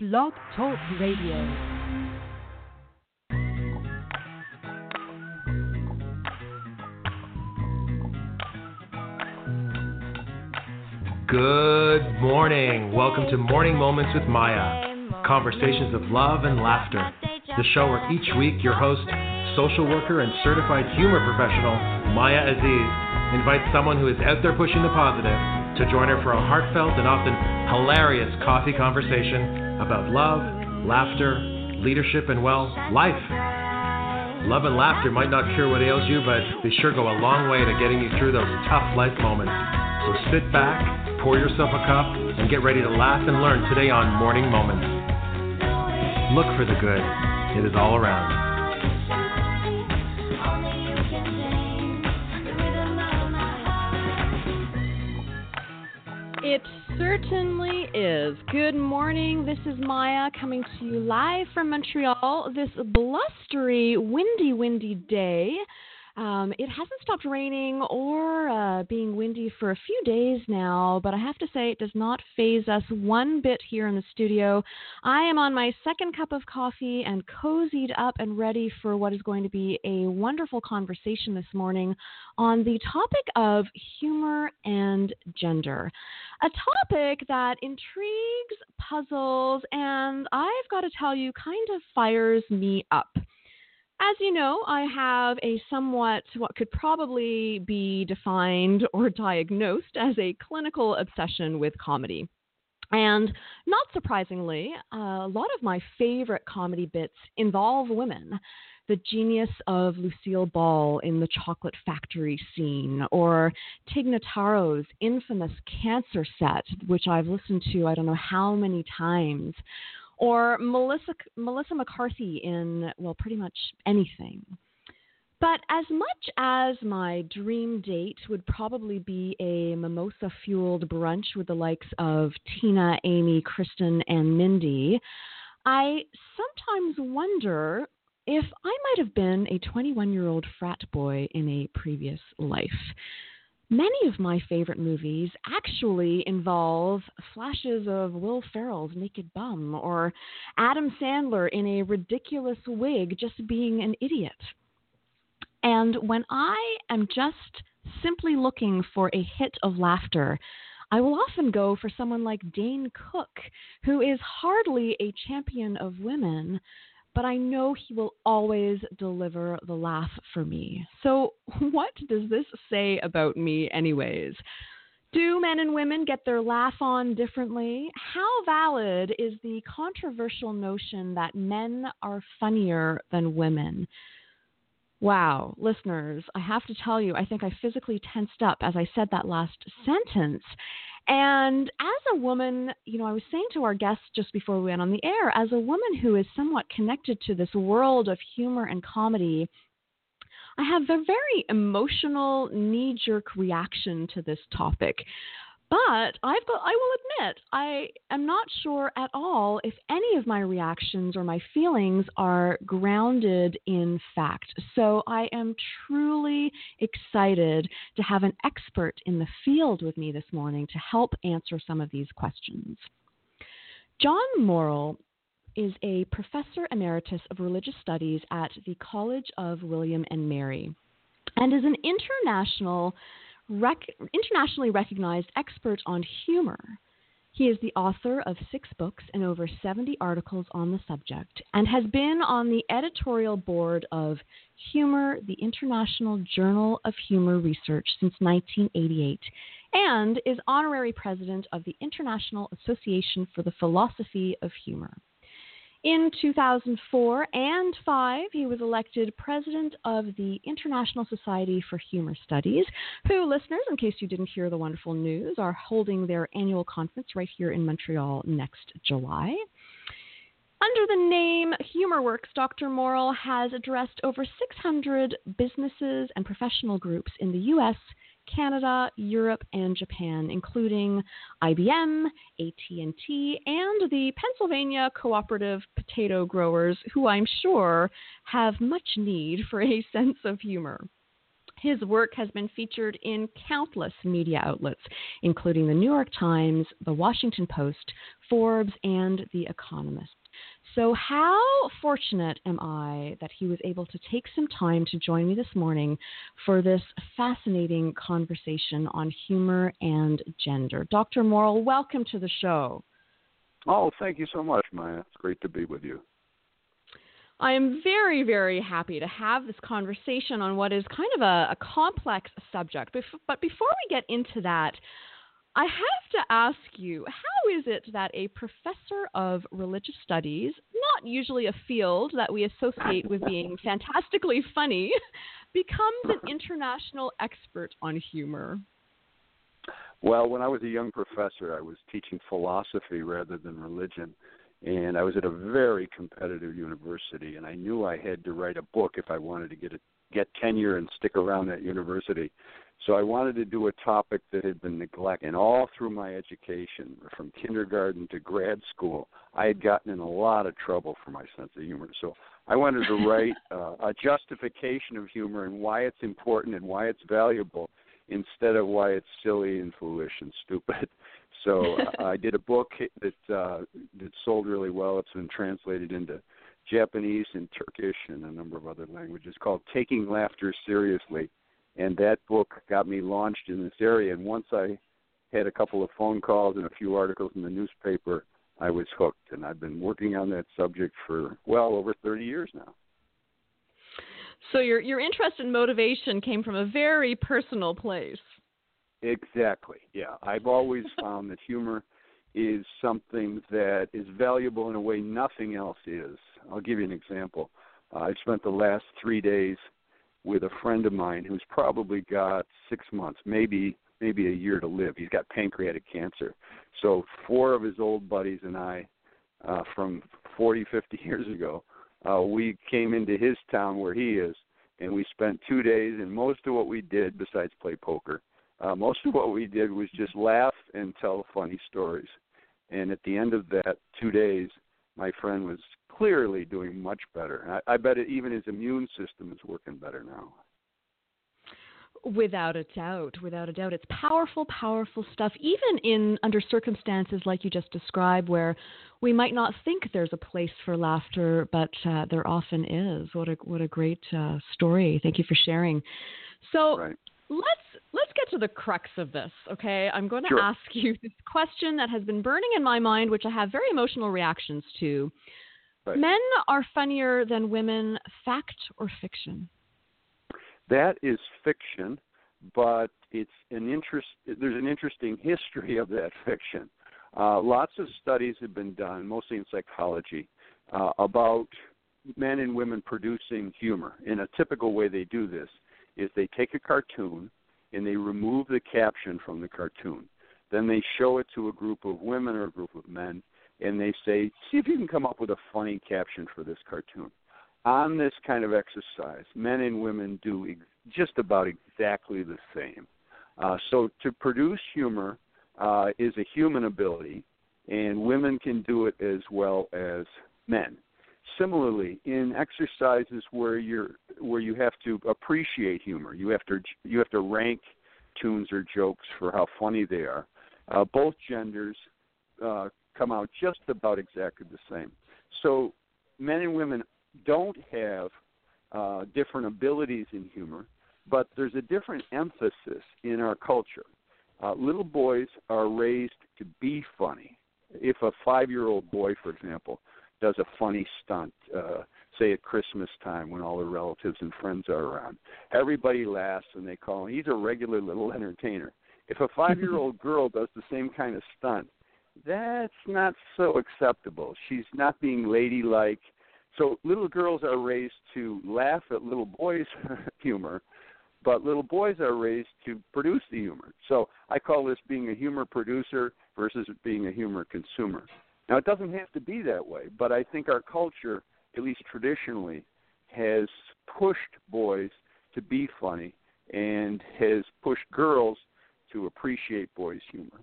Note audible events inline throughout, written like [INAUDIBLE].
Blog Talk Radio. Good morning. Welcome to Morning Moments with Maia. Conversations of love and laughter. The show where each week your host, social worker and certified humor professional, Maia Aziz, invites someone who is out there pushing the positive to join her for a heartfelt and often hilarious coffee conversation about love, laughter, leadership, and well, life. Love and laughter might not cure what ails you, but they sure go a long way to getting you through those tough life moments. So sit back, pour yourself a cup, and get ready to laugh and learn today on Morning Moments. Look for the good, it is all around. It certainly Good morning. This is Maia coming to you live from Montreal this blustery, windy, windy day. Um, it hasn't stopped raining or uh, being windy for a few days now, but I have to say it does not phase us one bit here in the studio. I am on my second cup of coffee and cozied up and ready for what is going to be a wonderful conversation this morning on the topic of humor and gender. A topic that intrigues, puzzles, and I've got to tell you, kind of fires me up. As you know, I have a somewhat, what could probably be defined or diagnosed as a clinical obsession with comedy. And not surprisingly, a lot of my favorite comedy bits involve women. The genius of Lucille Ball in the Chocolate Factory scene, or Tig Notaro's infamous cancer set, which I've listened to I don't know how many times, or Melissa Melissa McCarthy in well pretty much anything. But as much as my dream date would probably be a mimosa fueled brunch with the likes of Tina, Amy, Kristen, and Mindy, I sometimes wonder if I might have been a 21 year old frat boy in a previous life. Many of my favorite movies actually involve flashes of Will Ferrell's naked bum or Adam Sandler in a ridiculous wig just being an idiot. And when I am just simply looking for a hit of laughter, I will often go for someone like Dane Cook, who is hardly a champion of women, but I know he will always deliver the laugh for me. So, [LAUGHS] what does this say about me, anyways? Do men and women get their laugh on differently? How valid is the controversial notion that men are funnier than women? Wow, listeners, I have to tell you, I think I physically tensed up as I said that last sentence. And as a woman, you know, I was saying to our guests just before we went on the air, as a woman who is somewhat connected to this world of humor and comedy, I have a very emotional, knee jerk reaction to this topic. But I've got, I will admit, I am not sure at all if any of my reactions or my feelings are grounded in fact. So I am truly excited to have an expert in the field with me this morning to help answer some of these questions. John Morreall is a professor emeritus of religious studies at the College of William and Mary and is an international rec- internationally recognized expert on humor. He is the author of six books and over 70 articles on the subject, and has been on the editorial board of Humor, the International Journal of Humor Research, since 1988, and is honorary president of the International Association for the Philosophy of Humor. In 2004 and 5, he was elected president of the International Society for Humor Studies, who, listeners, in case you didn't hear the wonderful news, are holding their annual conference right here in Montreal next July. Under the name HumorWorks, Dr. Morreall has addressed over 600 businesses and professional groups in the U.S., Canada, Europe, and Japan, including IBM, AT&T, and the Pennsylvania Cooperative Potato Growers, who I'm sure have much need for a [LAUGHS] sense of humor. His work has been featured in countless media outlets, including the New York Times, the Washington Post, Forbes, and The Economist. So, how fortunate am I that he was able to take some time to join me this morning for this fascinating conversation on humor and gender? Dr. Morreall, welcome to the show. Oh, thank you so much, Maia. It's great to be with you. I am very, very happy to have this conversation on what is kind of a, a complex subject. But before we get into that, I have to ask you how is it that a professor of religious studies, not usually a field that we associate with being fantastically funny, [LAUGHS] becomes an international expert on humor? Well, when I was a young professor, I was teaching philosophy rather than religion. And I was at a very competitive university, and I knew I had to write a book if I wanted to get a, get tenure and stick around that university. So I wanted to do a topic that had been neglected. And all through my education, from kindergarten to grad school, I had gotten in a lot of trouble for my sense of humor. So I wanted to [LAUGHS] write uh, a justification of humor and why it's important and why it's valuable instead of why it's silly and foolish and stupid. [LAUGHS] So uh, I did a book that uh, that sold really well. It's been translated into Japanese and Turkish and a number of other languages called Taking Laughter Seriously and that book got me launched in this area. And once I had a couple of phone calls and a few articles in the newspaper, I was hooked, and I've been working on that subject for well over 30 years now. So your your interest and motivation came from a very personal place. Exactly. Yeah, I've always [LAUGHS] found that humor is something that is valuable in a way nothing else is. I'll give you an example. Uh, I spent the last three days with a friend of mine who's probably got six months, maybe maybe a year to live. He's got pancreatic cancer. So four of his old buddies and I, uh, from 40, 50 [LAUGHS] years ago, uh, we came into his town where he is, and we spent two days. And most of what we did, besides play poker, uh, most of what we did was just laugh and tell funny stories. And at the end of that two days, my friend was clearly doing much better. I, I bet it, even his immune system is working better now. Without a doubt, without a doubt, it's powerful, powerful stuff. Even in under circumstances like you just described, where we might not think there's a place for laughter, but uh, there often is. What a what a great uh, story! Thank you for sharing. So right. let's let's get to the crux of this. Okay, I'm going to sure. ask you this question that has been burning in my mind, which I have very emotional reactions to. Right. Men are funnier than women, fact or fiction? That is fiction, but it's an interest. There's an interesting history of that fiction. Uh, lots of studies have been done, mostly in psychology, uh, about men and women producing humor. In a typical way, they do this is they take a cartoon and they remove the caption from the cartoon. Then they show it to a group of women or a group of men, and they say, see if you can come up with a funny caption for this cartoon. On this kind of exercise, men and women do ex- just about exactly the same. Uh, so to produce humor uh, is a human ability, and women can do it as well as men. Similarly, in exercises where you're where you have to appreciate humor, you have to you have to rank tunes or jokes for how funny they are. Uh, both genders uh, come out just about exactly the same. So men and women don't have uh, different abilities in humor, but there's a different emphasis in our culture. Uh, little boys are raised to be funny. If a five year old boy, for example, does a funny stunt, uh, say at Christmas time when all the relatives and friends are around, everybody laughs and they call him, he's a regular little entertainer. If a five year old [LAUGHS] girl does the same kind of stunt, that's not so acceptable. She's not being ladylike. So little girls are raised to laugh at little boys' [LAUGHS] humor, but little boys are raised to produce the humor. So I call this being a humor producer versus being a humor consumer. Now it doesn't have to be that way, but I think our culture, at least traditionally, has pushed boys to be funny and has pushed girls to appreciate boys' humor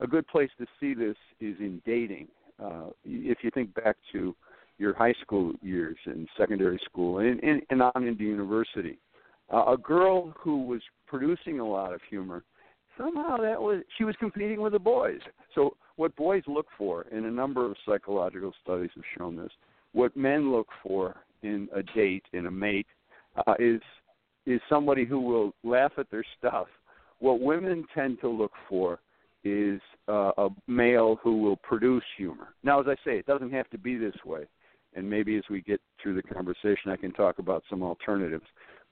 a good place to see this is in dating. Uh, if you think back to your high school years and secondary school and, and, and on into university, Uh, a girl who was producing a lot of humor, somehow that was she was competing with the boys. So what boys look for, and a number of psychological studies have shown this, what men look for in a date, in a mate, uh, is is somebody who will laugh at their stuff. What women tend to look for is uh, a male who will produce humor. Now, as I say, it doesn't have to be this way, and maybe as we get through the conversation, I can talk about some alternatives.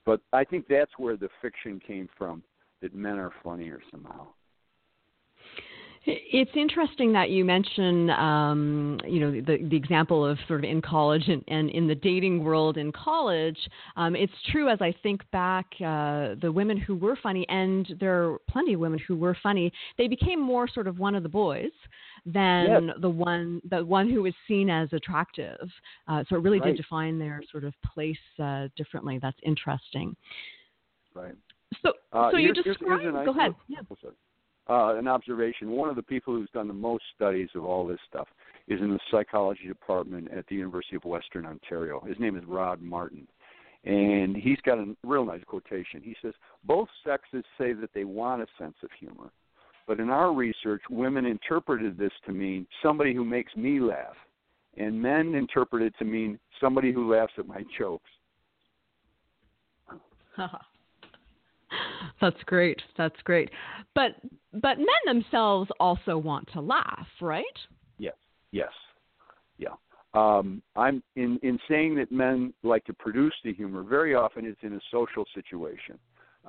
But I think that's where the fiction came from that men are funnier somehow. It's interesting that you mention, um, you know, the, the example of sort of in college and, and in the dating world in college. Um, it's true as I think back, uh, the women who were funny, and there are plenty of women who were funny, they became more sort of one of the boys than the one the one who was seen as attractive. Uh, so it really right. did define their sort of place uh, differently. That's interesting. Right. So, uh, so you describe. Go ahead. Yeah uh, an observation. One of the people who's done the most studies of all this stuff is in the psychology department at the University of Western Ontario. His name is Rod Martin. And he's got a real nice quotation. He says, Both sexes say that they want a sense of humor. But in our research, women interpreted this to mean somebody who makes me laugh, and men interpret it to mean somebody who laughs at my jokes. [LAUGHS] That's great. That's great. But but men themselves also want to laugh, right? Yes. Yes. Yeah. Um, I'm in in saying that men like to produce the humor. Very often, it's in a social situation.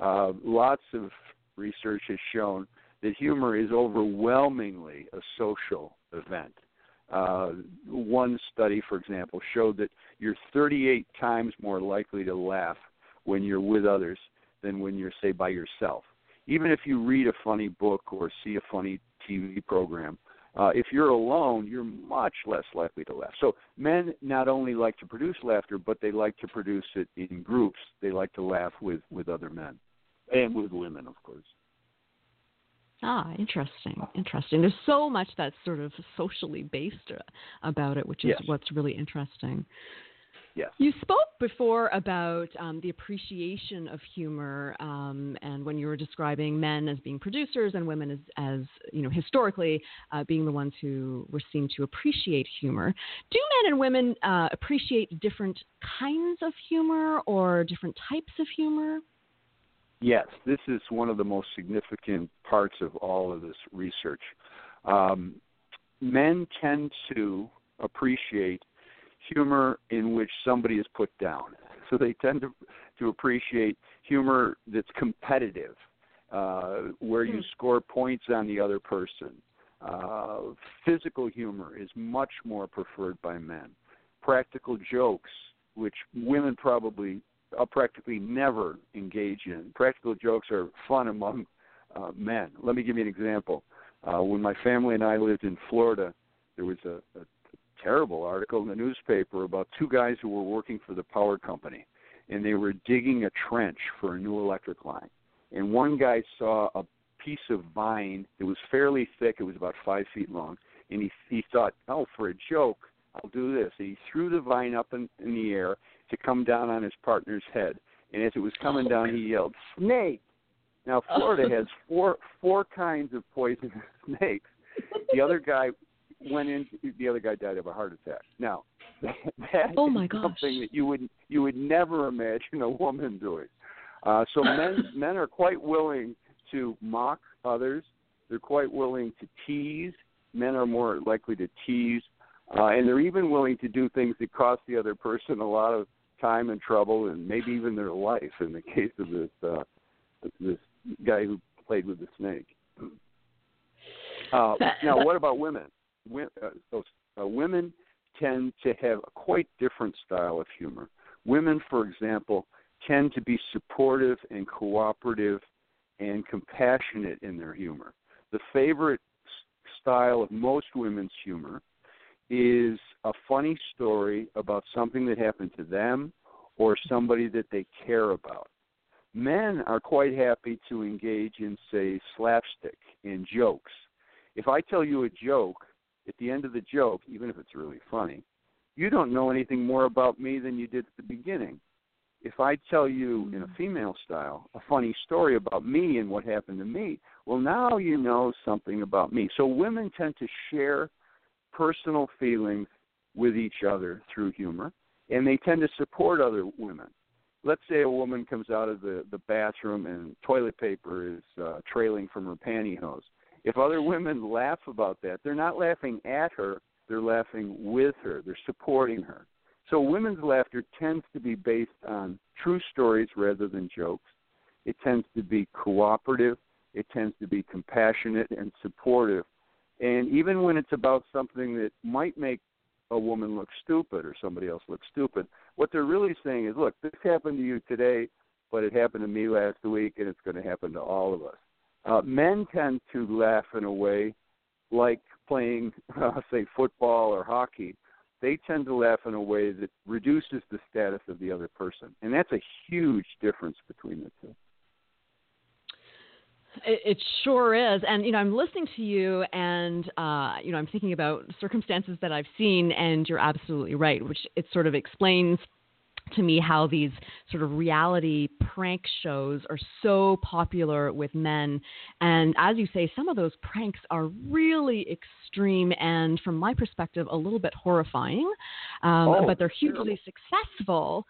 Uh, lots of research has shown that humor is overwhelmingly a social event. Uh, one study, for example, showed that you're 38 times more likely to laugh when you're with others than when you're, say, by yourself. Even if you read a funny book or see a funny TV program, uh, if you're alone, you're much less likely to laugh. So men not only like to produce laughter, but they like to produce it in groups. They like to laugh with with other men and with women, of course. Ah, interesting. Interesting. There's so much that's sort of socially based uh, about it, which is yes. what's really interesting. Yes. You spoke before about um, the appreciation of humor, um, and when you were describing men as being producers and women as, as you know, historically uh, being the ones who were seen to appreciate humor. Do men and women uh, appreciate different kinds of humor or different types of humor? Yes, this is one of the most significant parts of all of this research. Um, men tend to appreciate humor in which somebody is put down. So they tend to to appreciate humor that's competitive, uh, where you hmm. score points on the other person. Uh, physical humor is much more preferred by men. Practical jokes, which women probably uh, practically never engage in. Practical jokes are fun among uh, men. Let me give you an example. Uh, when my family and I lived in Florida, there was a, a terrible article in the newspaper about two guys who were working for the power company, and they were digging a trench for a new electric line. And one guy saw a piece of vine that was fairly thick; it was about five feet long, and he he thought, "Oh, for a joke, I'll do this." And he threw the vine up in, in the air to come down on his partner's head, and as it was coming oh, down, he yelled, "Snake!" Now [LAUGHS] Florida has four four kinds of poisonous [LAUGHS] snakes. The other guy went in. The other guy died of a heart attack. Now, [LAUGHS] that, that oh my gosh. something that you would you would never imagine a woman doing. Uh, so [LAUGHS] men men are quite willing to mock others. They're quite willing to tease. Men are more likely to tease, uh, and they're even willing to do things that cost the other person a lot of time and trouble, and maybe even their life. In the case of this uh, this guy who played with the snake. Uh, now, what about women? Uh, uh, women tend to have a quite different style of humor. Women, for example, tend to be supportive and cooperative and compassionate in their humor. The favorite style of most women's humor is a funny story about something that happened to them or somebody that they care about. Men are quite happy to engage in, say, slapstick and jokes. If I tell you a joke at the end of the joke, even if it's really funny, you don't know anything more about me than you did at the beginning. if I tell you in a female style a funny story about me and what happened to me, well, now you know something about me. So women tend to share personal feelings with each other through humor, and they tend to support other women. Let's say a woman comes out of the, the bathroom and toilet paper is uh, trailing from her pantyhose. If other women laugh about that, they're not laughing at her, they're laughing with her, they're supporting her. So women's laughter tends to be based on true stories rather than jokes. It tends to be cooperative. It tends to be compassionate and supportive. And even when it's about something that might make a woman look stupid or somebody else look stupid, what they're really saying is, look, this happened to you today, but it happened to me last week, and it's going to happen to all of us. Uh, men tend to laugh in a way like playing, [LAUGHS] uh, say, football or hockey, they tend to laugh in a way that reduces the status of the other person. And that's a huge difference between the two. It, sure is, and you know, I'm listening to you, and uh, you know, I'm thinking about circumstances that I've seen, and you're absolutely right, which it sort of explains to me how these sort of reality prank shows are so popular with men. And as you say, some of those pranks are really extreme and, from my perspective, a little bit horrifying. Um, oh, but they're hugely terrible. successful.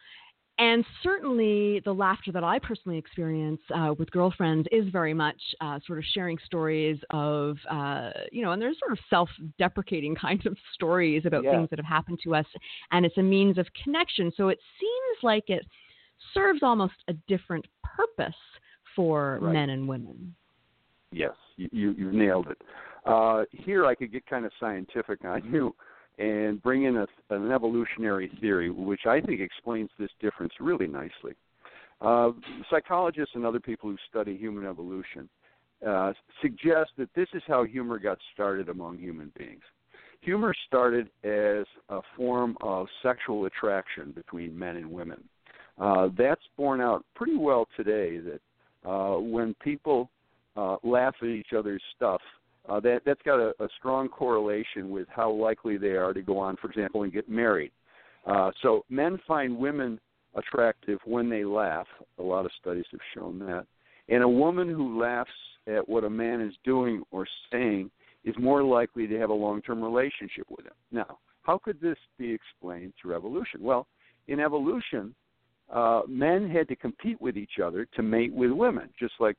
And certainly, the laughter that I personally experience uh, with girlfriends is very much uh, sort of sharing stories of, uh, you know, and there's sort of self deprecating [LAUGHS] kinds of stories about yeah. things that have happened to us. And it's a means of connection. So it seems like it serves almost a different purpose for right. men and women. Yes, you, you, you nailed it. Uh, here, I could get kind of scientific on you and bring in a, an evolutionary theory, which I think explains this difference really nicely. Uh, psychologists and other people who study human evolution uh, suggest that this is how humor got started among human beings. Humor started as a form of sexual attraction between men and women. Uh, that's borne out pretty well today that uh, when people uh, laugh at each other's stuff, uh, that that's got a, a strong correlation with how likely they are to go on, for example, and get married. Uh, so men find women attractive when they laugh. A lot of studies have shown that. And a woman who laughs at what a man is doing or saying is more likely to have a long-term relationship with him. Now, how could this be explained through evolution? Well, in evolution, uh, men had to compete with each other to mate with women, just like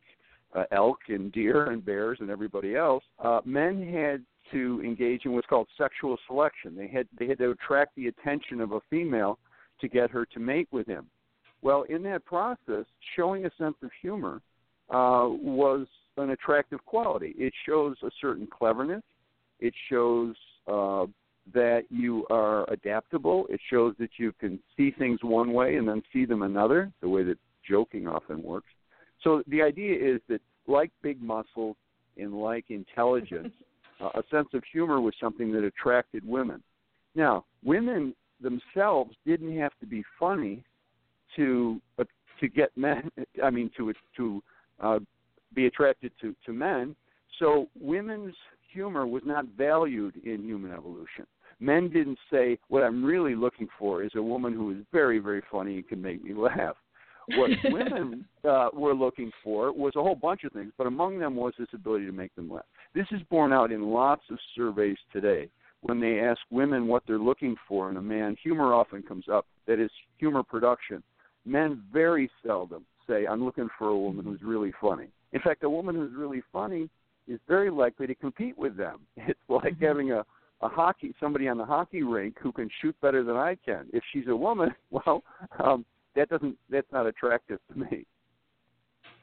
uh, elk and deer and bears and everybody else, uh, men had to engage in what's called sexual selection. They had they had to attract the attention of a female to get her to mate with him. Well, in that process, showing a sense of humor uh, was an attractive quality. It shows a certain cleverness. It shows uh, that you are adaptable. It shows that you can see things one way and then see them another, the way that joking often works. So the idea is that, like big muscles and like intelligence, [LAUGHS] uh, a sense of humor was something that attracted women. Now, women themselves didn't have to be funny to uh, to get men. [LAUGHS] I mean, to to uh, be attracted to to men. So women's humor was not valued in human evolution. Men didn't say, "What I'm really looking for is a woman who is very, very funny and can make me laugh." What [LAUGHS] women uh, were looking for was a whole bunch of things, but among them was this ability to make them laugh. This is borne out in lots of surveys today. When they ask women what they're looking for in a man, humor often comes up. That is humor production. Men very seldom say, "I'm looking for a woman who's really funny." In fact, a woman who's really funny is very likely to compete with them. [LAUGHS] It's like mm-hmm. having a a hockey somebody on the hockey rink who can shoot better than I can. If she's a woman, [LAUGHS] well, um, that doesn't that's not attractive to me.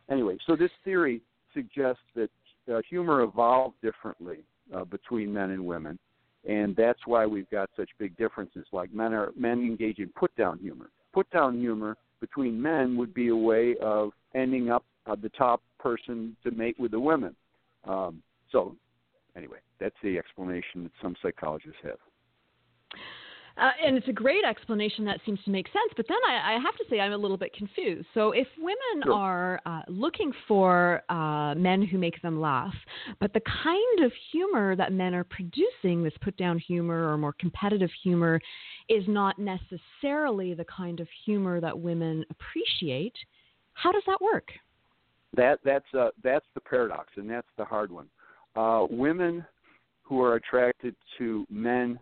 Anyway, so this theory suggests that uh, humor evolved differently uh, between men and women, and that's why we've got such big differences. Like men are men engage in put down humor. Put down humor between men would be a way of ending up uh, the top person to mate with the women. Um, so, anyway, that's the explanation that some psychologists have. Uh, and it's a great explanation that seems to make sense. But then I, I have to say I'm a little bit confused. So if women sure. are uh, looking for uh, men who make them laugh, but the kind of humor that men are producing, this put down humor or more competitive humor, is not necessarily the kind of humor that women appreciate, how does that work? That that's uh, that's the paradox, and that's the hard one. Uh, women who are attracted to men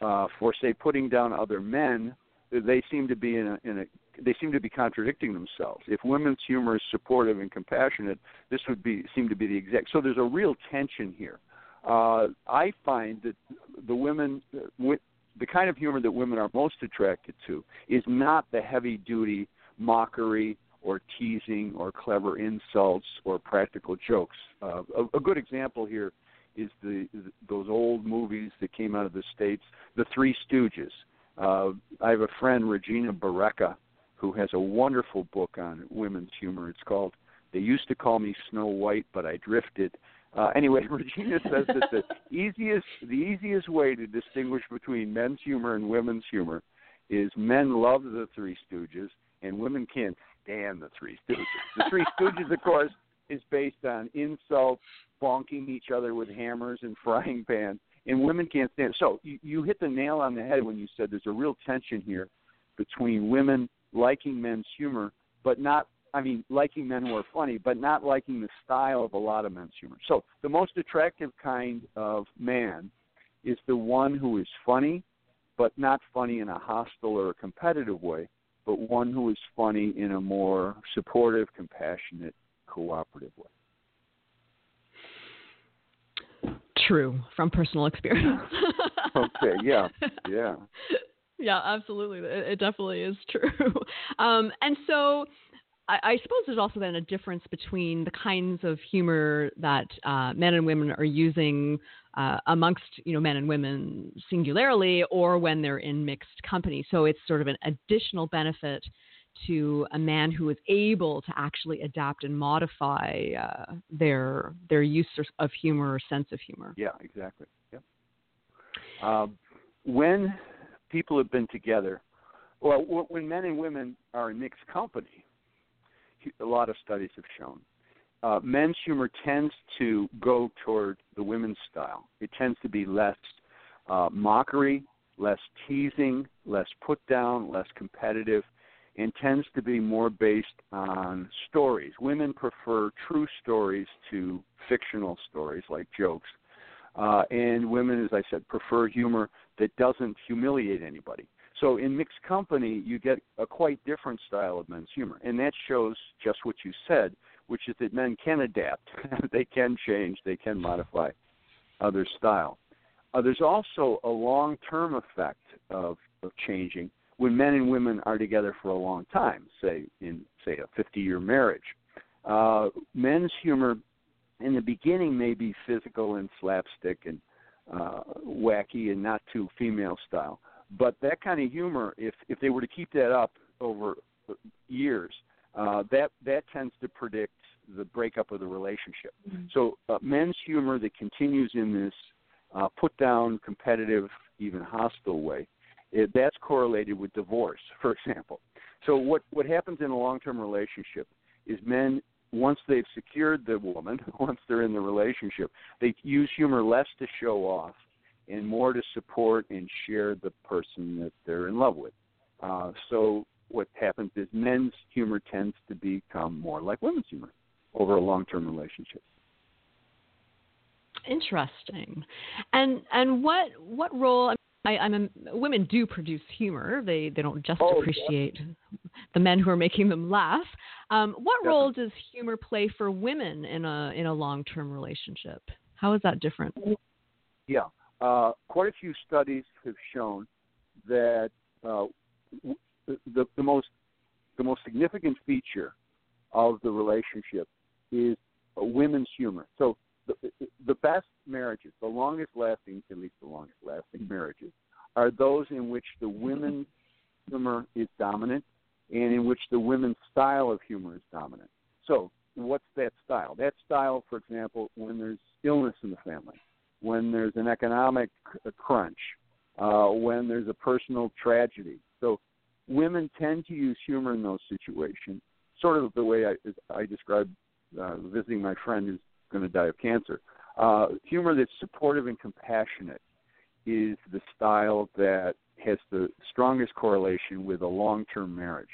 uh, for say putting down other men, they seem to be in a, in a they seem to be contradicting themselves. If women's humor is supportive and compassionate, this would be seem to be the exact. So there's a real tension here. Uh, I find that the women, the kind of humor that women are most attracted to, is not the heavy duty mockery or teasing or clever insults or practical jokes. Uh, a, a good example here is the those old movies that came out of the states, The Three Stooges. Uh, I have a friend, Regina Barreca, who has a wonderful book on women's humor. It's called "They Used to Call Me Snow White, but I Drifted." Uh, anyway, [LAUGHS] Regina says that the easiest the easiest way to distinguish between men's humor and women's humor is men love the Three Stooges and women can't stand the Three Stooges. The Three Stooges, of course, is based on insults, bonking each other with hammers and [LAUGHS] frying pans, and women can't stand. It. So you, you hit the nail on the head when you said there's a real tension here between women liking men's humor, but not. I mean, liking men who are funny, but not liking the style of a lot of men's humor. So the most attractive kind of man is the one who is funny, but not funny in a hostile or a competitive way, but one who is funny in a more supportive, compassionate, cooperative way. True from personal experience. [LAUGHS] okay, yeah, yeah. Yeah, absolutely. It, it definitely is true. [LAUGHS] Um, and so I, I, suppose there's also then a difference between the kinds of humor that uh, men and women are using uh, amongst you know men and women singularly, or when they're in mixed company. So it's sort of an additional benefit to a man who is able to actually adapt and modify uh, their their use of humor or sense of humor. Yeah, exactly. Yeah. Um, when people have been together, well, when men and women are in mixed company, a lot of studies have shown uh, men's humor tends to go toward the women's style. It tends to be less uh, mockery, less teasing, less put down, less competitive and tends to be more based on stories. Women prefer true stories to fictional stories like jokes. Uh, and women, as I said, prefer humor that doesn't humiliate anybody. So in mixed company, you get a quite different style of men's humor. And that shows just what you said, which is that men can adapt, [LAUGHS] they can change, they can modify other style. Uh, there's also a long term effect of, of changing when men and women are together for a long time, say in say a 50 year marriage. Uh, men's humor in the beginning may be physical and slapstick and uh, wacky and not too female style, but that kind of humor, if if they were to keep that up over years, uh, that that tends to predict the breakup of the relationship. Mm-hmm. So uh, men's humor that continues in this uh, put down, competitive, even hostile way it, that's correlated with divorce, for example. So what what happens in a long-term relationship is men once they've secured the woman, [LAUGHS] once they're in the relationship, they use humor less to show off and more to support and share the person that they're in love with. Uh, so what happens is men's humor tends to become more like women's humor over a long-term relationship. Interesting. And and what what role? I, I'm a, women do produce humor. They they don't just oh, appreciate yeah. the men who are making them laugh. Um, what yeah. role does humor play for women in a in a long term relationship? How is that different? Yeah, uh, quite a few studies have shown that uh, the the most the most significant feature of the relationship is women's humor. So the, the best marriages, the longest lasting, at least the longest lasting marriages, are those in which the women's humor is dominant and in which the women's style of humor is dominant. So, what's that style? That style, for example, when there's illness in the family, when there's an economic crunch, uh, when there's a personal tragedy. So women tend to use humor in those situations, sort of the way I, I described uh, visiting my friend who's going to die of cancer. Uh, humor that's supportive and compassionate is the style that has the strongest correlation with a long-term marriage.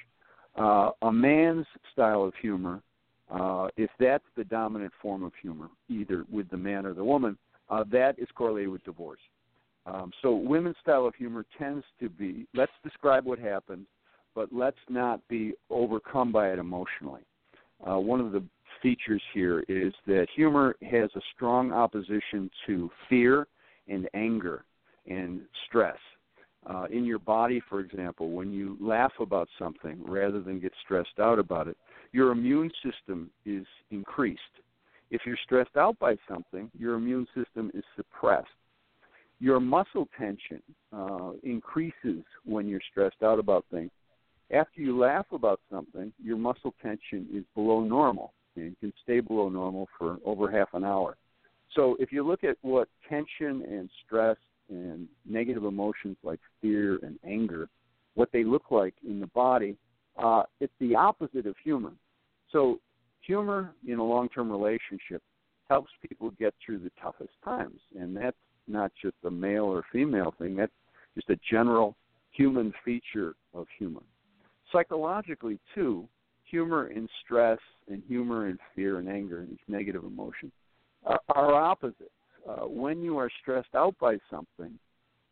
Uh, a man's style of humor, uh, if that's the dominant form of humor, either with the man or the woman, uh, that is correlated with divorce. Um, so women's style of humor tends to be let's describe what happened, but let's not be overcome by it emotionally. Uh, one of the features here is that humor has a strong opposition to fear and anger and stress. Uh, in your body, for example, when you laugh about something rather than get stressed out about it, your immune system is increased. If you're stressed out by something, your immune system is suppressed. Your muscle tension uh, increases when you're stressed out about things. After you laugh about something, your muscle tension is below normal and can stay below normal for over half an hour. So if you look at what tension and stress and negative emotions like fear and anger, what they look like in the body, uh, it's the opposite of humor. So humor in a long-term relationship helps people get through the toughest times, and that's not just a male or female thing. That's just a general human feature of humor. Psychologically, too, humor and stress and humor and fear and anger and these negative emotions are, are opposites. Uh, when you are stressed out by something,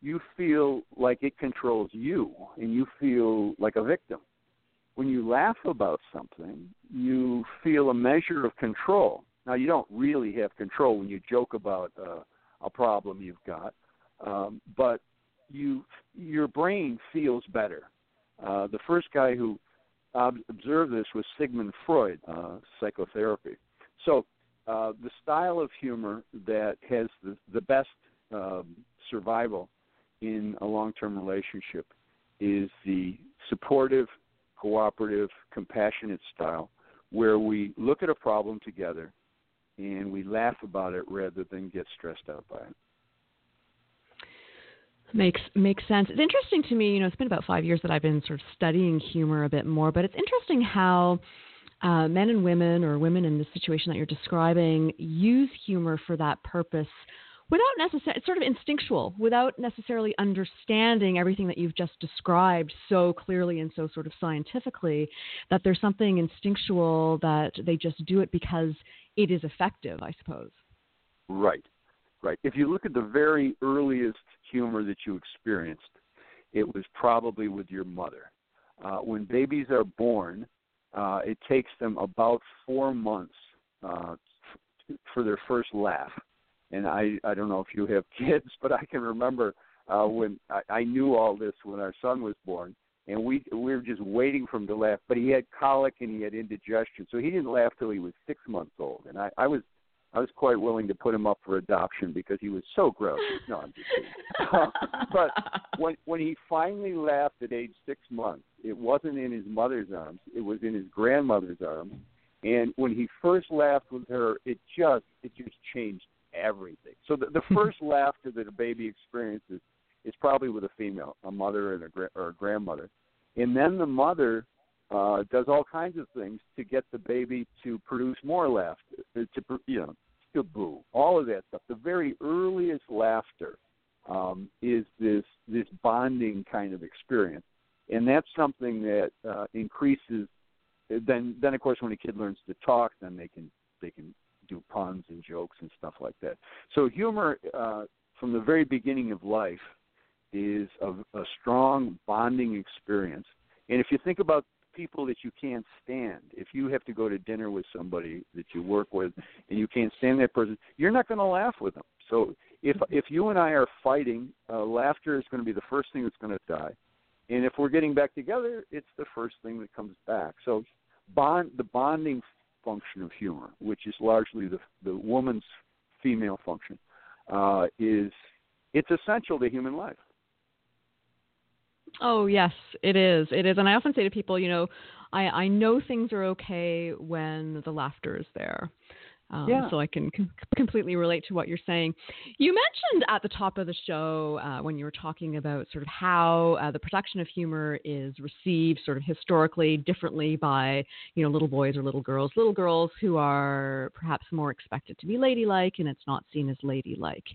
you feel like it controls you and you feel like a victim. When you laugh about something, you feel a measure of control. Now, you don't really have control when you joke about uh, a problem you've got, um, but you your brain feels better. Uh, the first guy who observed this was Sigmund Freud, uh, psychotherapy. So uh, the style of humor that has the, the best um, survival in a long-term relationship is the supportive, cooperative, compassionate style, where we look at a problem together and we laugh about it rather than get stressed out by it. Makes makes sense. It's interesting to me. You know, it's been about five years that I've been sort of studying humor a bit more, but it's interesting how uh, men and women, or women in the situation that you're describing, use humor for that purpose without necessarily, it's sort of instinctual, without necessarily understanding everything that you've just described so clearly and so sort of scientifically, that there's something instinctual that they just do it because it is effective, I suppose. Right, right. If you look at the very earliest humor that you experienced, it was probably with your mother. Uh, when babies are born, uh, it takes them about four months uh, f- for their first laugh. And I, I don't know if you have [LAUGHS] kids, but I can remember uh, when I, I knew all this when our son was born, and we we were just waiting for him to laugh. But he had colic and he had indigestion, so he didn't laugh till he was six months old. And I, I was I was quite willing to put him up for adoption because he was so gross. No, I'm just kidding. Um, but when when he finally laughed at age six months, it wasn't in his mother's arms; it was in his grandmother's arms. And when he first laughed with her, it just it just changed everything. So the, the [LAUGHS] first laughter that a baby experiences is probably with a female, a mother and a or a grandmother, and then the mother uh, does all kinds of things to get the baby to produce more laughter, to you know, to boo, all of that stuff. The very earliest laughter um, is this this bonding kind of experience, and that's something that uh, increases. Then, then of course, when a kid learns to talk, then they can they can do puns and jokes and stuff like that. So humor, uh, from the very beginning of life, is a, a strong bonding experience. And if you think about people that you can't stand. If you have to go to dinner with somebody that you work with and you can't stand that person, you're not going to laugh with them. So if if you and I are fighting, uh, laughter is going to be the first thing that's going to die. And if we're getting back together, it's the first thing that comes back. So bond the bonding function of humor, which is largely the the woman's female function, uh, is it's essential to human life. Oh yes, it is. It is, and I often say to people, you know, I I know things are okay when the laughter is there. Um, yeah. So I can com- completely relate to what you're saying. You mentioned at the top of the show uh, when you were talking about sort of how uh, the production of humor is received sort of historically differently by you know little boys or little girls. Little girls who are perhaps more expected to be ladylike, and it's not seen as ladylike.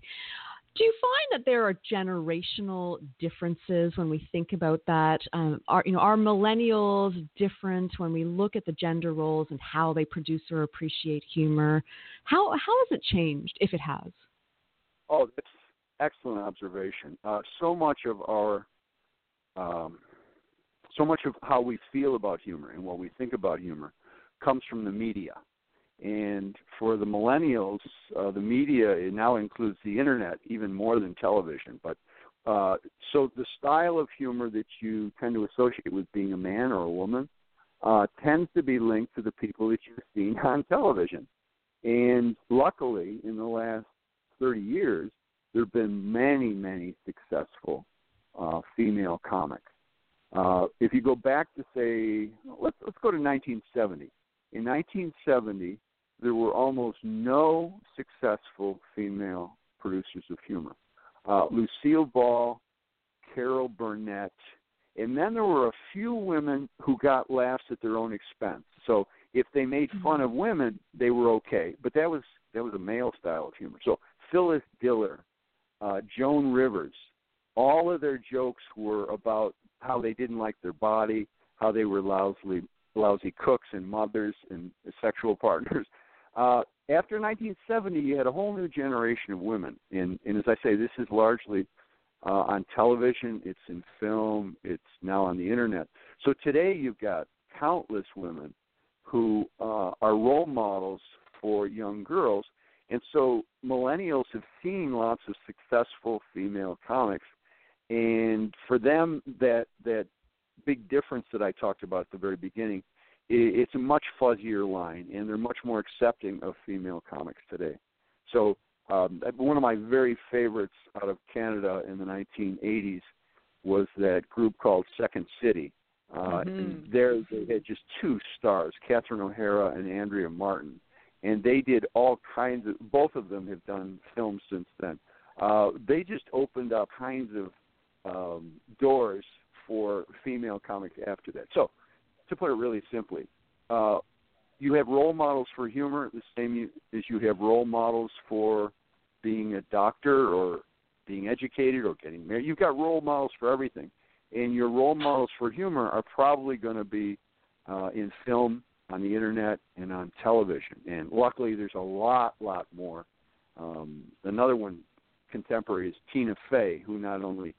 Do you find that there are generational differences when we think about that? Um, are you know are millennials different when we look at the gender roles and how they produce or appreciate humor? How how has it changed, if it has? Oh, that's excellent observation. Uh, so much of our um, so much of how we feel about humor and what we think about humor comes from the media. And for the millennials, uh, the media it now includes the internet even more than television. But uh, so the style of humor that you tend to associate with being a man or a woman uh, tends to be linked to the people that you've seen [LAUGHS] on television. And luckily, in the last 30 years, there have been many, many successful uh, female comics. Uh, if you go back to say, let's let's go to 1970. In 1970, there were almost no successful female producers of humor. Uh, Lucille Ball, Carol Burnett, and then there were a few women who got laughs at their own expense. So if they made fun of women, they were okay, but that was that was a male style of humor. So Phyllis Diller, uh, Joan Rivers, all of their jokes were about how they didn't like their body, how they were lousy lousy cooks and mothers and sexual partners. Uh, after 1970, you had a whole new generation of women, and, and as I say, this is largely uh, on television, it's in film, it's now on the internet. So today, you've got countless women who uh, are role models for young girls, and so millennials have seen lots of successful female comics, and for them, that that big difference that I talked about at the very beginning it's a much fuzzier line, and they're much more accepting of female comics today. So um, one of my very favorites out of Canada in the 1980s was that group called Second City. Uh, mm-hmm. and there they had just two stars, Catherine O'Hara and Andrea Martin, and they did all kinds of. Both of them have done films since then. Uh, they just opened up kinds of um, doors for female comics after that. So to put it really simply, uh, you have role models for humor the same as you have role models for being a doctor or being educated or getting married. You've got role models for everything, and your role models for humor are probably going to be uh, in film, on the internet, and on television. And luckily, there's a lot, lot more. Um, another one, contemporary, is Tina Fey, who not only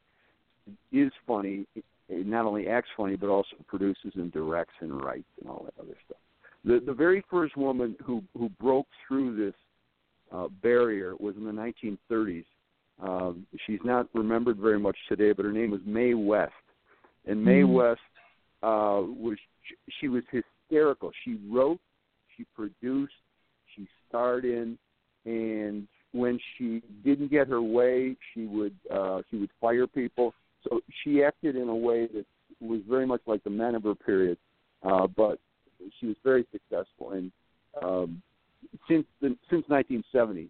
is funny not only acts funny but also produces and directs and writes and all that other stuff. The the very first woman who who broke through this uh, barrier was in the 1930s. Um, she's not remembered very much today, but her name was Mae West, and Mae mm-hmm. West uh, was she was hysterical. She wrote, she produced, she starred in, and when she didn't get her way, she would uh, she would fire people so she acted in a way that was very much like the men of her period, uh, but she was very successful. And um, since the, since 1970,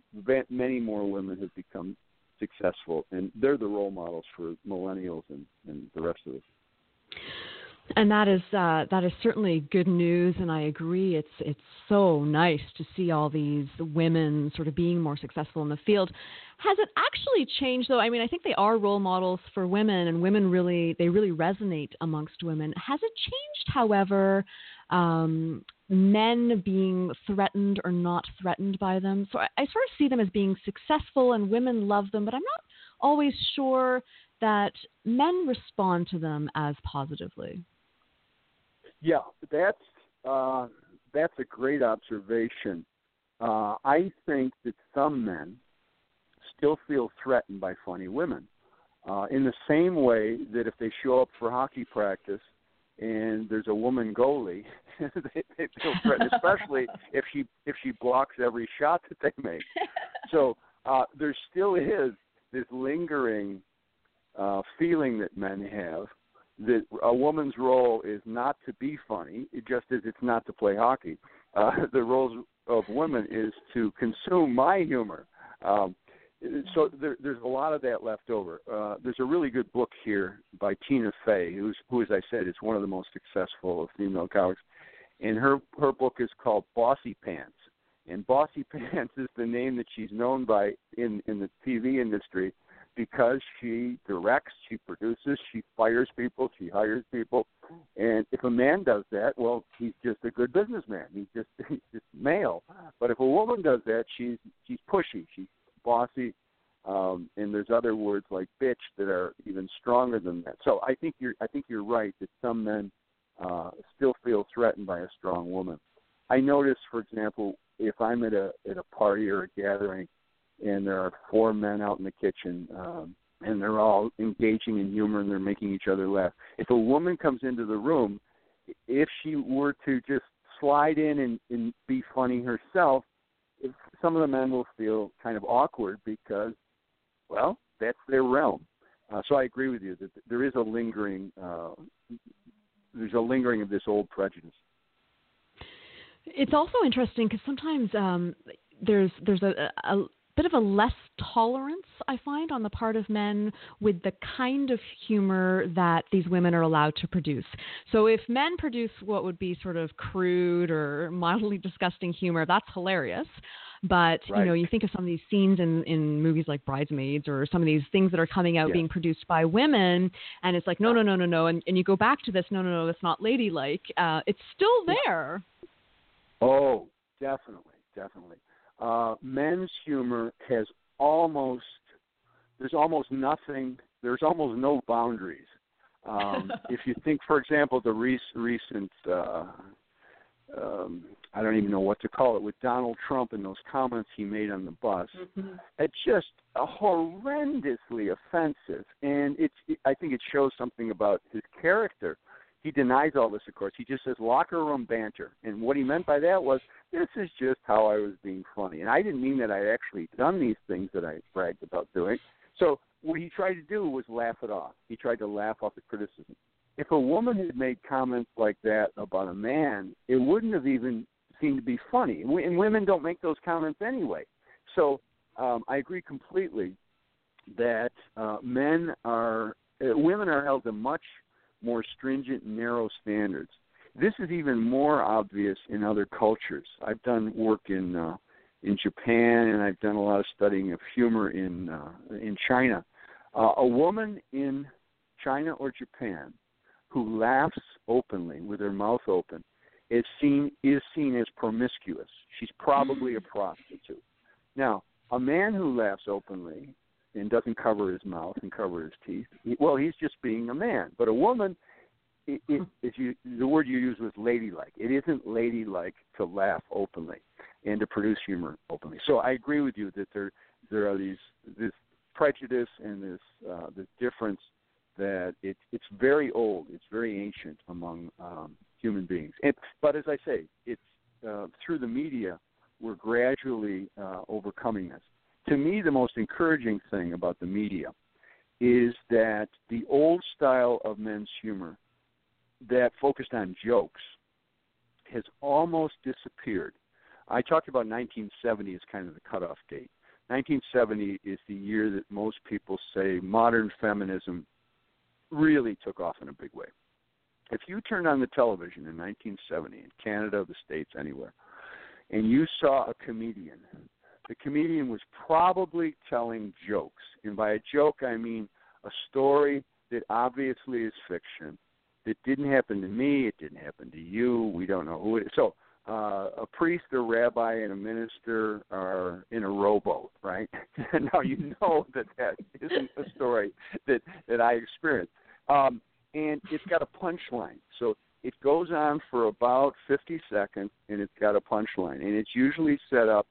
many more women have become successful, and they're the role models for millennials and, and the rest of us. And that is uh, that is certainly good news, and I agree. It's it's so nice to see all these women sort of being more successful in the field. Has it actually changed though? I mean, I think they are role models for women, and women really they really resonate amongst women. Has it changed, however, um, men being threatened or not threatened by them? So I, I sort of see them as being successful, and women love them, but I'm not always sure that men respond to them as positively. Yeah, that's uh, that's a great observation. Uh, I think that some men still feel threatened by funny women, uh, in the same way that if they show up for hockey practice and there's a woman goalie, [LAUGHS] they, they feel threatened, especially if she if she blocks every shot that they make. [LAUGHS] So uh, there still is this lingering uh, feeling that men have that a woman's role is not to be funny, just as it's not to play hockey. Uh, [LAUGHS] the roles of women is to consume my humor. Um, so there, there's a lot of that left over. Uh, there's a really good book here by Tina Fey, who's who, as I said, is one of the most successful of female comics, and her her book is called Bossy Pants. And Bossy [LAUGHS] Pants is the name that she's known by in in the TV industry because she directs, she produces, she fires people, she hires people, and if a man does that, well, he's just a good businessman. He's just [LAUGHS] he's just male. But if a woman does that, she's she's pushy, she's bossy, um, and there's other words like bitch that are even stronger than that. So I think you're I think you're right that some men uh, still feel threatened by a strong woman. I notice, for example, if I'm at a at a party or a gathering, and there are four men out in the kitchen, um, and they're all engaging in humor and they're making each other laugh. If a woman comes into the room, if she were to just slide in and, and be funny herself, some of the men will feel kind of awkward because, well, that's their realm. Uh, so I agree with you that there is a lingering, uh, there's a lingering of this old prejudice. It's also interesting because sometimes um, there's there's a, a bit of a less tolerance, I find, on the part of men with the kind of humor that these women are allowed to produce. So if men produce what would be sort of crude or mildly [LAUGHS] disgusting humor, that's hilarious. But right. you know, you think of some of these scenes in in movies like Bridesmaids or some of these things that are coming out yeah. being produced by women, and it's like no, no, no, no, no, and and you go back to this, no, no, no, that's not ladylike. Uh, it's still there. Oh, definitely, definitely uh, men's humor has almost there's almost nothing there's almost no boundaries. Um, [LAUGHS] if you think, for example, the rec- recent uh, um, I don't even know what to call it with Donald Trump and those comments he made on the bus, mm-hmm. it's just horrendously offensive, and it's I think it shows something about his character he denies all this, of course. He just says locker room banter. And what he meant by that was, this is just how I was being funny. And I didn't mean that I'd actually done these things that I bragged about doing. So what he tried to do was laugh it off. He tried to laugh off the criticism. If a woman had made comments like that about a man, it wouldn't have even seemed to be funny. And women don't make those comments anyway. So um, I agree completely that uh, men are, uh, women are held to much more stringent, narrow standards. This is even more obvious in other cultures. I've done work in uh, in Japan, and I've done a lot of studying of humor in uh, in China. Uh, a woman in China or Japan who laughs openly with her mouth open is seen is seen as promiscuous. She's probably a prostitute. Now, a man who laughs openly and doesn't cover his mouth and cover his teeth. Well, he's just being a man. But a woman, it, it, you the word you used was ladylike. It isn't ladylike to laugh openly and to produce humor openly. So I agree with you that there there are these this prejudice and this uh, this difference that it, it's very old. It's very ancient among um, human beings. And, but as I say, it's uh, through the media we're gradually uh, overcoming this to me, the most encouraging thing about the media is that the old style of men's humor that focused on jokes has almost disappeared. I talked about 1970 as kind of the cutoff date. 1970 is the year that most people say modern feminism really took off in a big way. If you turned on the television in 1970 in Canada, the States, anywhere, and you saw a comedian the comedian was probably telling jokes. And by a joke, I mean a story that obviously is fiction. That didn't happen to me. It didn't happen to you. We don't know who it is. So, uh, a priest, a rabbi, and a minister are in a rowboat, right? [LAUGHS] now you know that that isn't a story that that I experienced. Um, and it's got a punchline. So it goes on for about 50 seconds, and it's got a punchline, and it's usually set up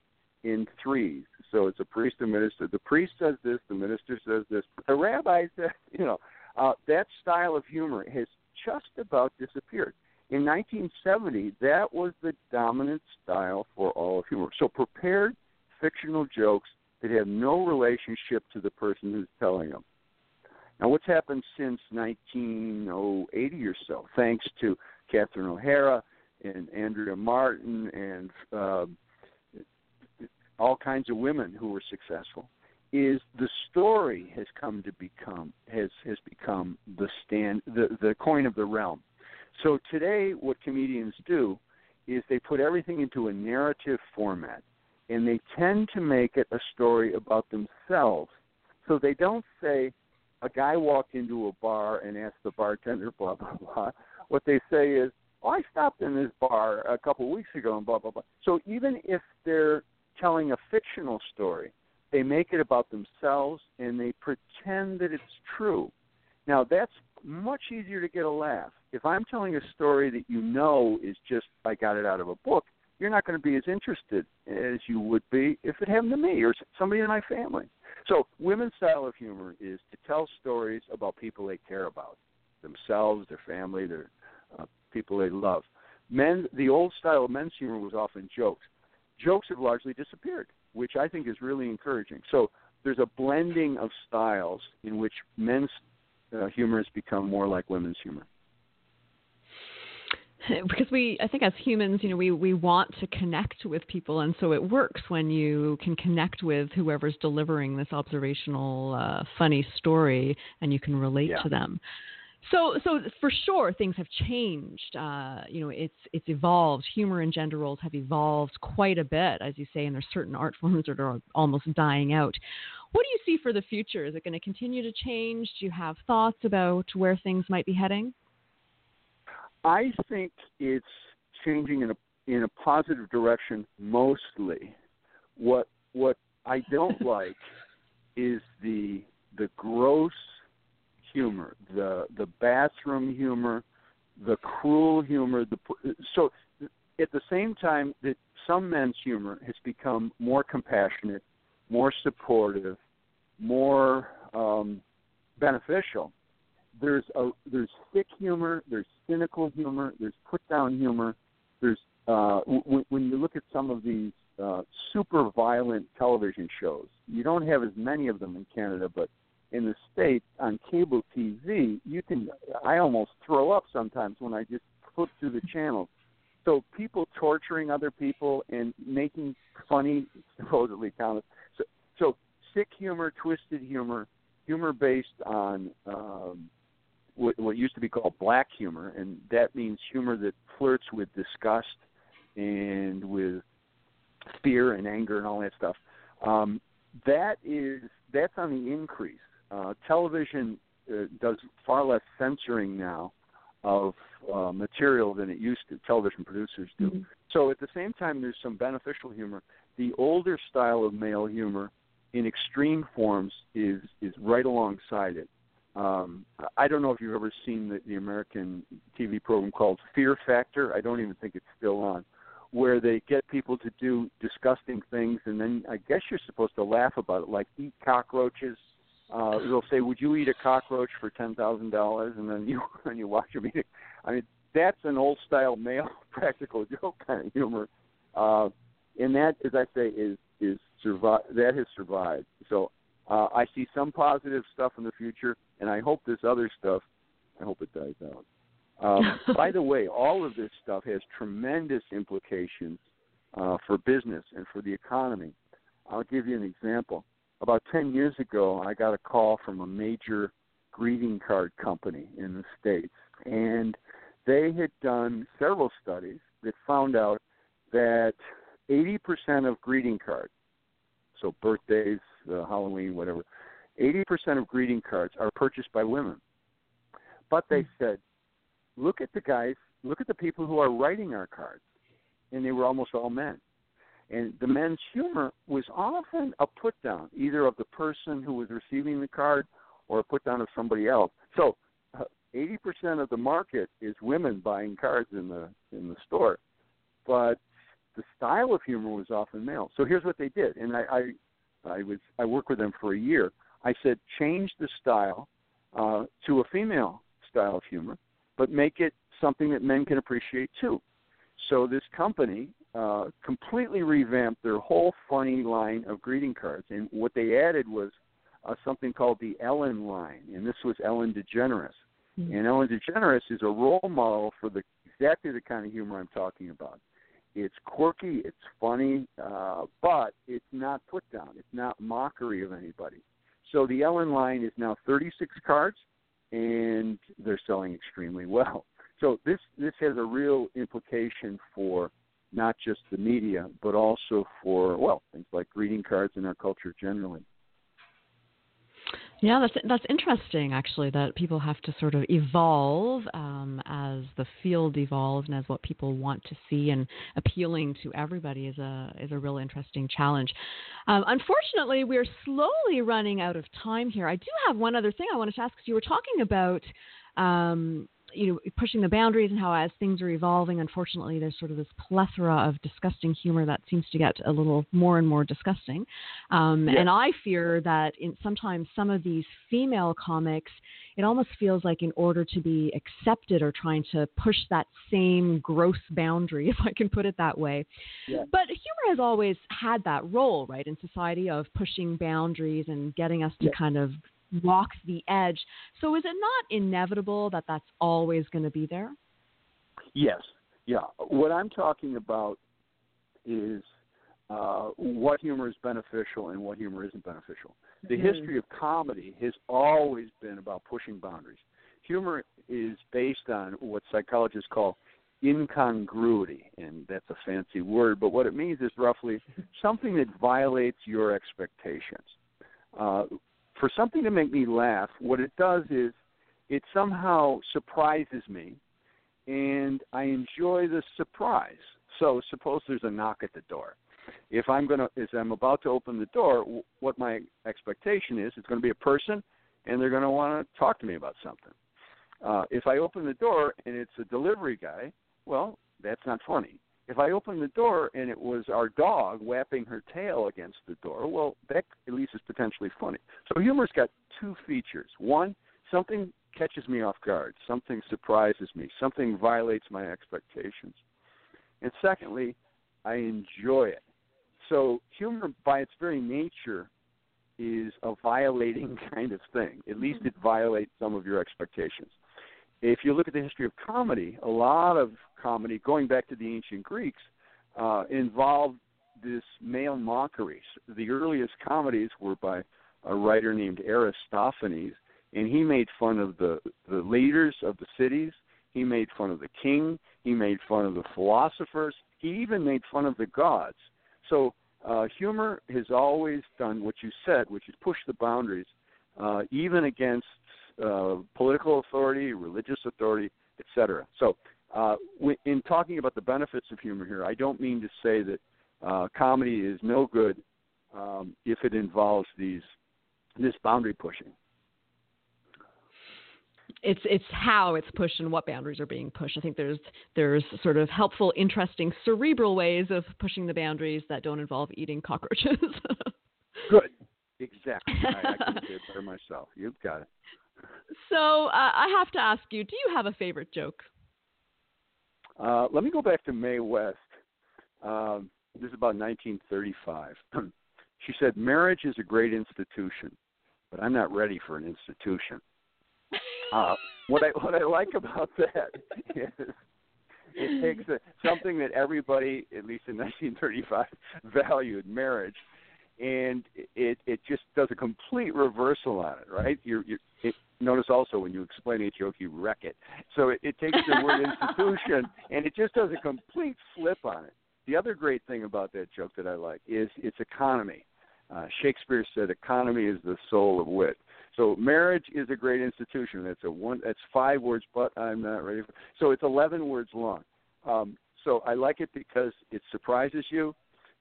in threes. So it's a priest and minister. The priest says this, the minister says this, the rabbi says, [LAUGHS] you know, uh, that style of humor has just about disappeared. In 1970, that was the dominant style for all of humor. So prepared fictional jokes that have no relationship to the person who's telling them. Now, what's happened since 1980 or so, thanks to Catherine O'Hara and Andrea Martin and uh, all kinds of women who were successful, is the story has come to become has has become the stand the the coin of the realm. So today, what comedians do is they put everything into a narrative format, and they tend to make it a story about themselves. So they don't say a guy walked into a bar and asked the bartender blah blah [LAUGHS] blah. What they say is, "Oh, I stopped in this bar a couple of weeks ago and blah blah blah." So even if they're telling a fictional story, they make it about themselves and they pretend that it's true. Now, that's much easier to get a laugh. If I'm telling a story that you know is just I got it out of a book, you're not going to be as interested as you would be if it happened to me or somebody in my family. So, women's style of humor is to tell stories about people they care about, themselves, their family, their uh, people they love. Men, the old style of men's humor was often jokes. Jokes have largely disappeared which I think is really encouraging. So there's a blending of styles in which men's uh, humor has become more like women's humor. [LAUGHS] Because we, I think as humans, you know, we, we want to connect with people, and so it works when you can connect with whoever's delivering this observational, uh, funny story, and you can relate yeah. to them. So, so for sure, things have changed. Uh, you know, it's it's evolved. Humor and gender roles have evolved quite a bit, as you say, and there's certain art [LAUGHS] forms that are almost dying out. What do you see for the future? Is it going to continue to change? Do you have thoughts about where things might be heading? I think it's changing in a in a positive direction mostly. What what I don't [LAUGHS] like is the the gross humor, the the bathroom humor, the cruel humor. The so at the same time that some men's humor has become more compassionate, more supportive, more um, beneficial. There's a there's thick humor, there's cynical humor, there's put down humor. There's uh, w- when you look at some of these uh, super violent television shows, you don't have as many of them in Canada, but in the states on cable TV, you can I almost throw up sometimes when I just flip through the channels. So people torturing other people and making funny [LAUGHS] supposedly comments. So, so sick humor, twisted humor, humor based on um, what, what used to be called black humor, and that means humor that flirts with disgust and with fear and anger and all that stuff. Um, that is that's on the increase uh, television uh, does far less censoring now of uh, material than it used to. Television producers do. Mm-hmm. So at the same time, there's some beneficial humor. The older style of male humor, in extreme forms, is is right alongside it. Um, I don't know if you've ever seen the, the American TV program called Fear Factor. I don't even think it's still on, where they get people to do disgusting things, and then I guess you're supposed to laugh about it, like eat cockroaches uh, they'll say, "Would you eat a cockroach for ten thousand dollars?" And then you [LAUGHS] and you watch them eat it. I mean, that's an old style male [LAUGHS] practical joke kind of humor, uh, and that, as I say, is is survive. That has survived. So uh, I see some positive stuff in the future, and I hope this other stuff. I hope it dies out. Um, [LAUGHS] by the way, all of this stuff has tremendous implications uh, for business and for the economy. I'll give you an example about 10 years ago, I got a call from a major greeting card company in the States. And they had done several studies that found out that 80% of greeting cards, so birthdays, uh, Halloween, whatever, 80% of greeting cards are purchased by women. But they hmm. said, look at the guys, look at the people who are writing our cards. And they were almost all men. And the men's humor was often a put down, either of the person who was receiving the card or a put down of somebody else. So, uh, eighty uh, percent of the market is women buying cards in the in the store, but the style of humor was often male. So here's what they did, and I I, I was I worked with them for a year. I said change the style uh, to a female style of humor, but make it something that men can appreciate too. So this company uh, completely revamped their whole funny line of greeting cards, and what they added was uh, something called the Ellen line, and this was Ellen DeGeneres. Mm-hmm. And Ellen DeGeneres is a role model for the exactly the kind of humor I'm talking about. it's quirky, it's funny, uh, but it's not put down. It's not mockery of anybody. So the Ellen line is now 36 cards, and they're selling extremely well. So this this has a real implication for not just the media, but also for well things like greeting cards in our culture generally. Yeah, that's that's interesting actually that people have to sort of evolve um, as the field evolves and as what people want to see and appealing to everybody is a is a real interesting challenge. Um, unfortunately, we're slowly running out of time here. I do have one other thing I wanted to ask because you were talking about um, you know pushing the boundaries and how as things are evolving unfortunately there's sort of this plethora of disgusting humor that seems to get a little more and more disgusting um, yes. and i fear that in sometimes some of these female comics it almost feels like in order to be accepted or trying to push that same gross boundary [LAUGHS] if i can put it that way yes. but humor has always had that role right in society of pushing boundaries and getting us to yes. kind of walks the edge. So is it not inevitable that that's always going to be there? Yes. Yeah. What I'm talking about is uh, what humor is beneficial and what humor isn't beneficial. The mm-hmm. history of comedy has always been about pushing boundaries. Humor is based on what psychologists call incongruity, and that's a fancy word, but what it means is roughly [LAUGHS] something that violates your expectations. Uh, for something to make me laugh, what it does is it somehow surprises me, and I enjoy the surprise. So suppose there's a knock at the door. If I'm gonna, as I'm about to open the door, what my expectation is, it's going to be a person, and they're going to want to talk to me about something. Uh, if I open the door and it's a delivery guy, well, that's not funny. If I opened the door and it was our dog whapping her tail against the door, well, that at least is potentially funny. So humor's got two features. One, something catches me off guard, something surprises me, something violates my expectations. And secondly, I enjoy it. So humor, by its very nature, is a violating [LAUGHS] kind of thing. At least mm-hmm. it violates some of your expectations if you look at the history of comedy, a lot of comedy, going back to the ancient Greeks, uh, involved this male mockery. The earliest comedies were by a writer named Aristophanes, and he made fun of the, the leaders of the cities. He made fun of the king. He made fun of the philosophers. He even made fun of the gods. So uh, humor has always done what you said, which is push the boundaries, uh, even against uh, political authority, religious authority, etc. So, uh, in talking about the benefits of humor here, I don't mean to say that uh, comedy is no good um, if it involves these this boundary pushing. It's it's how it's pushed and what boundaries are being pushed. I think there's there's sort of helpful, interesting, cerebral ways of pushing the boundaries that don't involve eating cockroaches. [LAUGHS] Good, exactly. I, I couldn't say it better myself. You've got it. So uh, I have to ask you: Do you have a favorite joke? Uh, let me go back to Mae West. Um, this is about 1935. [CLEARS THROAT] she said, "Marriage is a great institution, but I'm not ready for an institution." Uh, what I what I like about that [LAUGHS] is it takes a, something that everybody, at least in 1935, [LAUGHS] valued marriage, and it it just does a complete reversal on it, right? You're, you're it, notice also when you explain a joke, you wreck it. So it, it takes the word [LAUGHS] institution and it just does a complete flip on it. The other great thing about that joke that I like is its economy. Uh, Shakespeare said, "Economy is the soul of wit." So marriage is a great institution. That's a one. That's five words, but I'm not ready. For, so it's 11 words long. Um, so I like it because it surprises you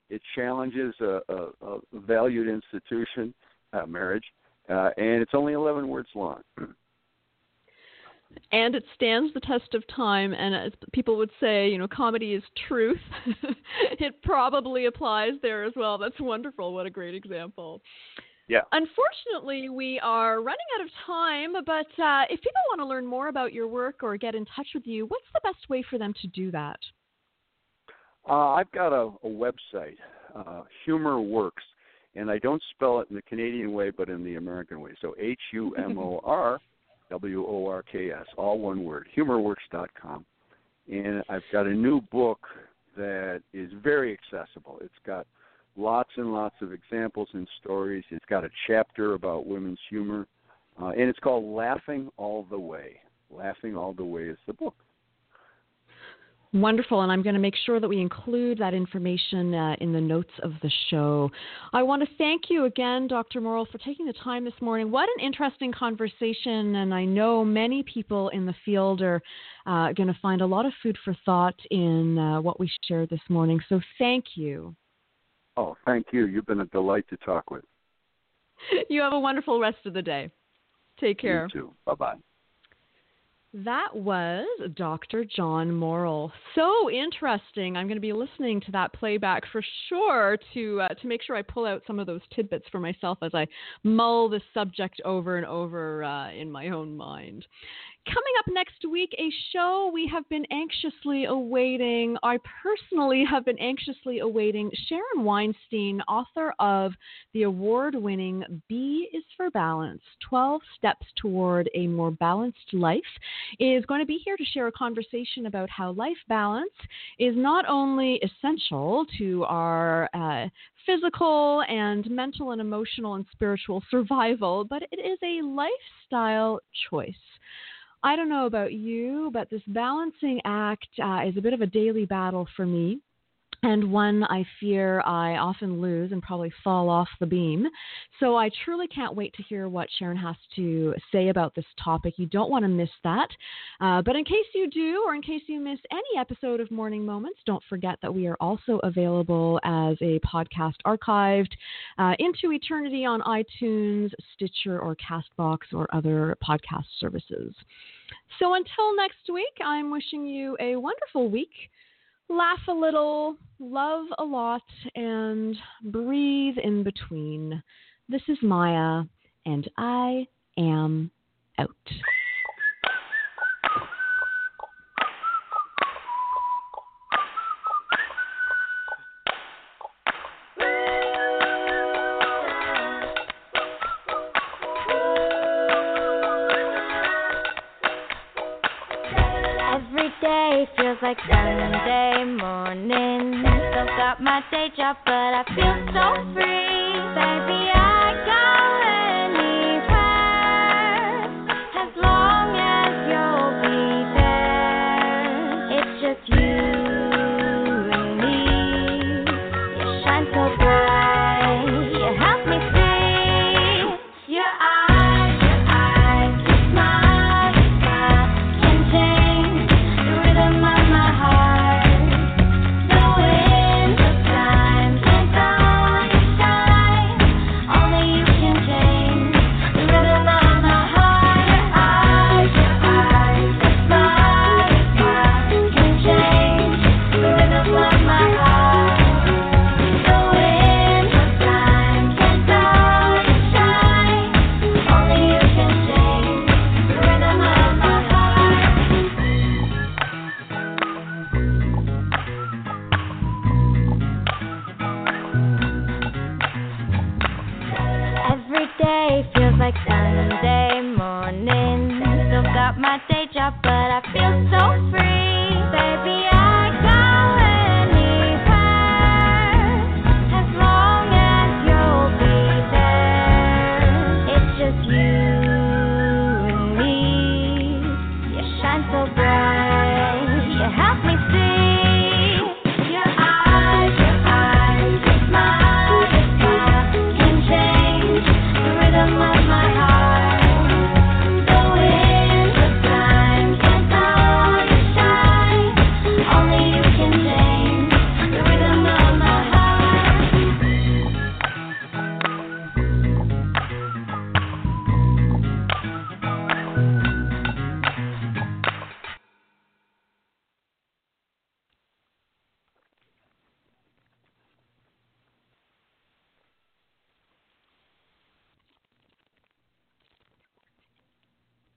it challenges a, a, a valued institution, uh, marriage, uh, and it's only 11 words long. [CLEARS THROAT] and it stands the test of time. And as people would say, you know, comedy is truth. [LAUGHS] it probably applies there as well. That's wonderful. What a great example. Yeah. Unfortunately, we are running out of time, but uh, if people want to learn more about your work or get in touch with you, what's the best way for them to do that? Uh, I've got a, a website, uh, Humor Works, and I don't spell it in the Canadian way, but in the American way. So H U M O R W O R K S, all one word, humorworks.com. And I've got a new book that is very accessible. It's got lots and lots of examples and stories. It's got a chapter about women's humor, uh, and it's called Laughing All the Way. Laughing All the Way is the book. Wonderful, and I'm going to make sure that we include that information uh, in the notes of the show. I want to thank you again, Dr. Morreall, for taking the time this morning. What an interesting conversation, and I know many people in the field are uh, going to find a lot of food for thought in uh, what we shared this morning. So thank you. Oh, thank you. You've been a delight to talk with. [LAUGHS] you have a wonderful rest of the day. Take care. You too. Bye bye. That was Dr. John Morreall. So interesting. I'm going to be listening to that playback for sure to uh, to make sure I pull out some of those tidbits for myself as I mull the subject over and over uh, in my own mind. Coming up next week, a show we have been anxiously awaiting. I personally have been anxiously awaiting Sharon Weinstein, author of the award winning B is for Balance 12 Steps Toward a More Balanced Life, is going to be here to share a conversation about how life balance is not only essential to our uh, physical and mental and emotional and spiritual survival, but it is a lifestyle choice. I don't know about you, but this balancing act uh, is a bit of a daily battle for me and one I fear I often lose and probably fall off the beam. So I truly can't wait to hear what Sharon has to say about this topic. You don't want to miss that. Uh, but in case you do, or in case you miss any episode of Morning Moments, don't forget that we are also available as a podcast archived uh, into eternity on iTunes, Stitcher, or Castbox, or other podcast services. So until next week, I'm wishing you a wonderful week laugh a little, love a lot, and breathe in between. This is Maia, and I am out. Feels like Sunday morning. Still got my day job, but I feel so free, baby. I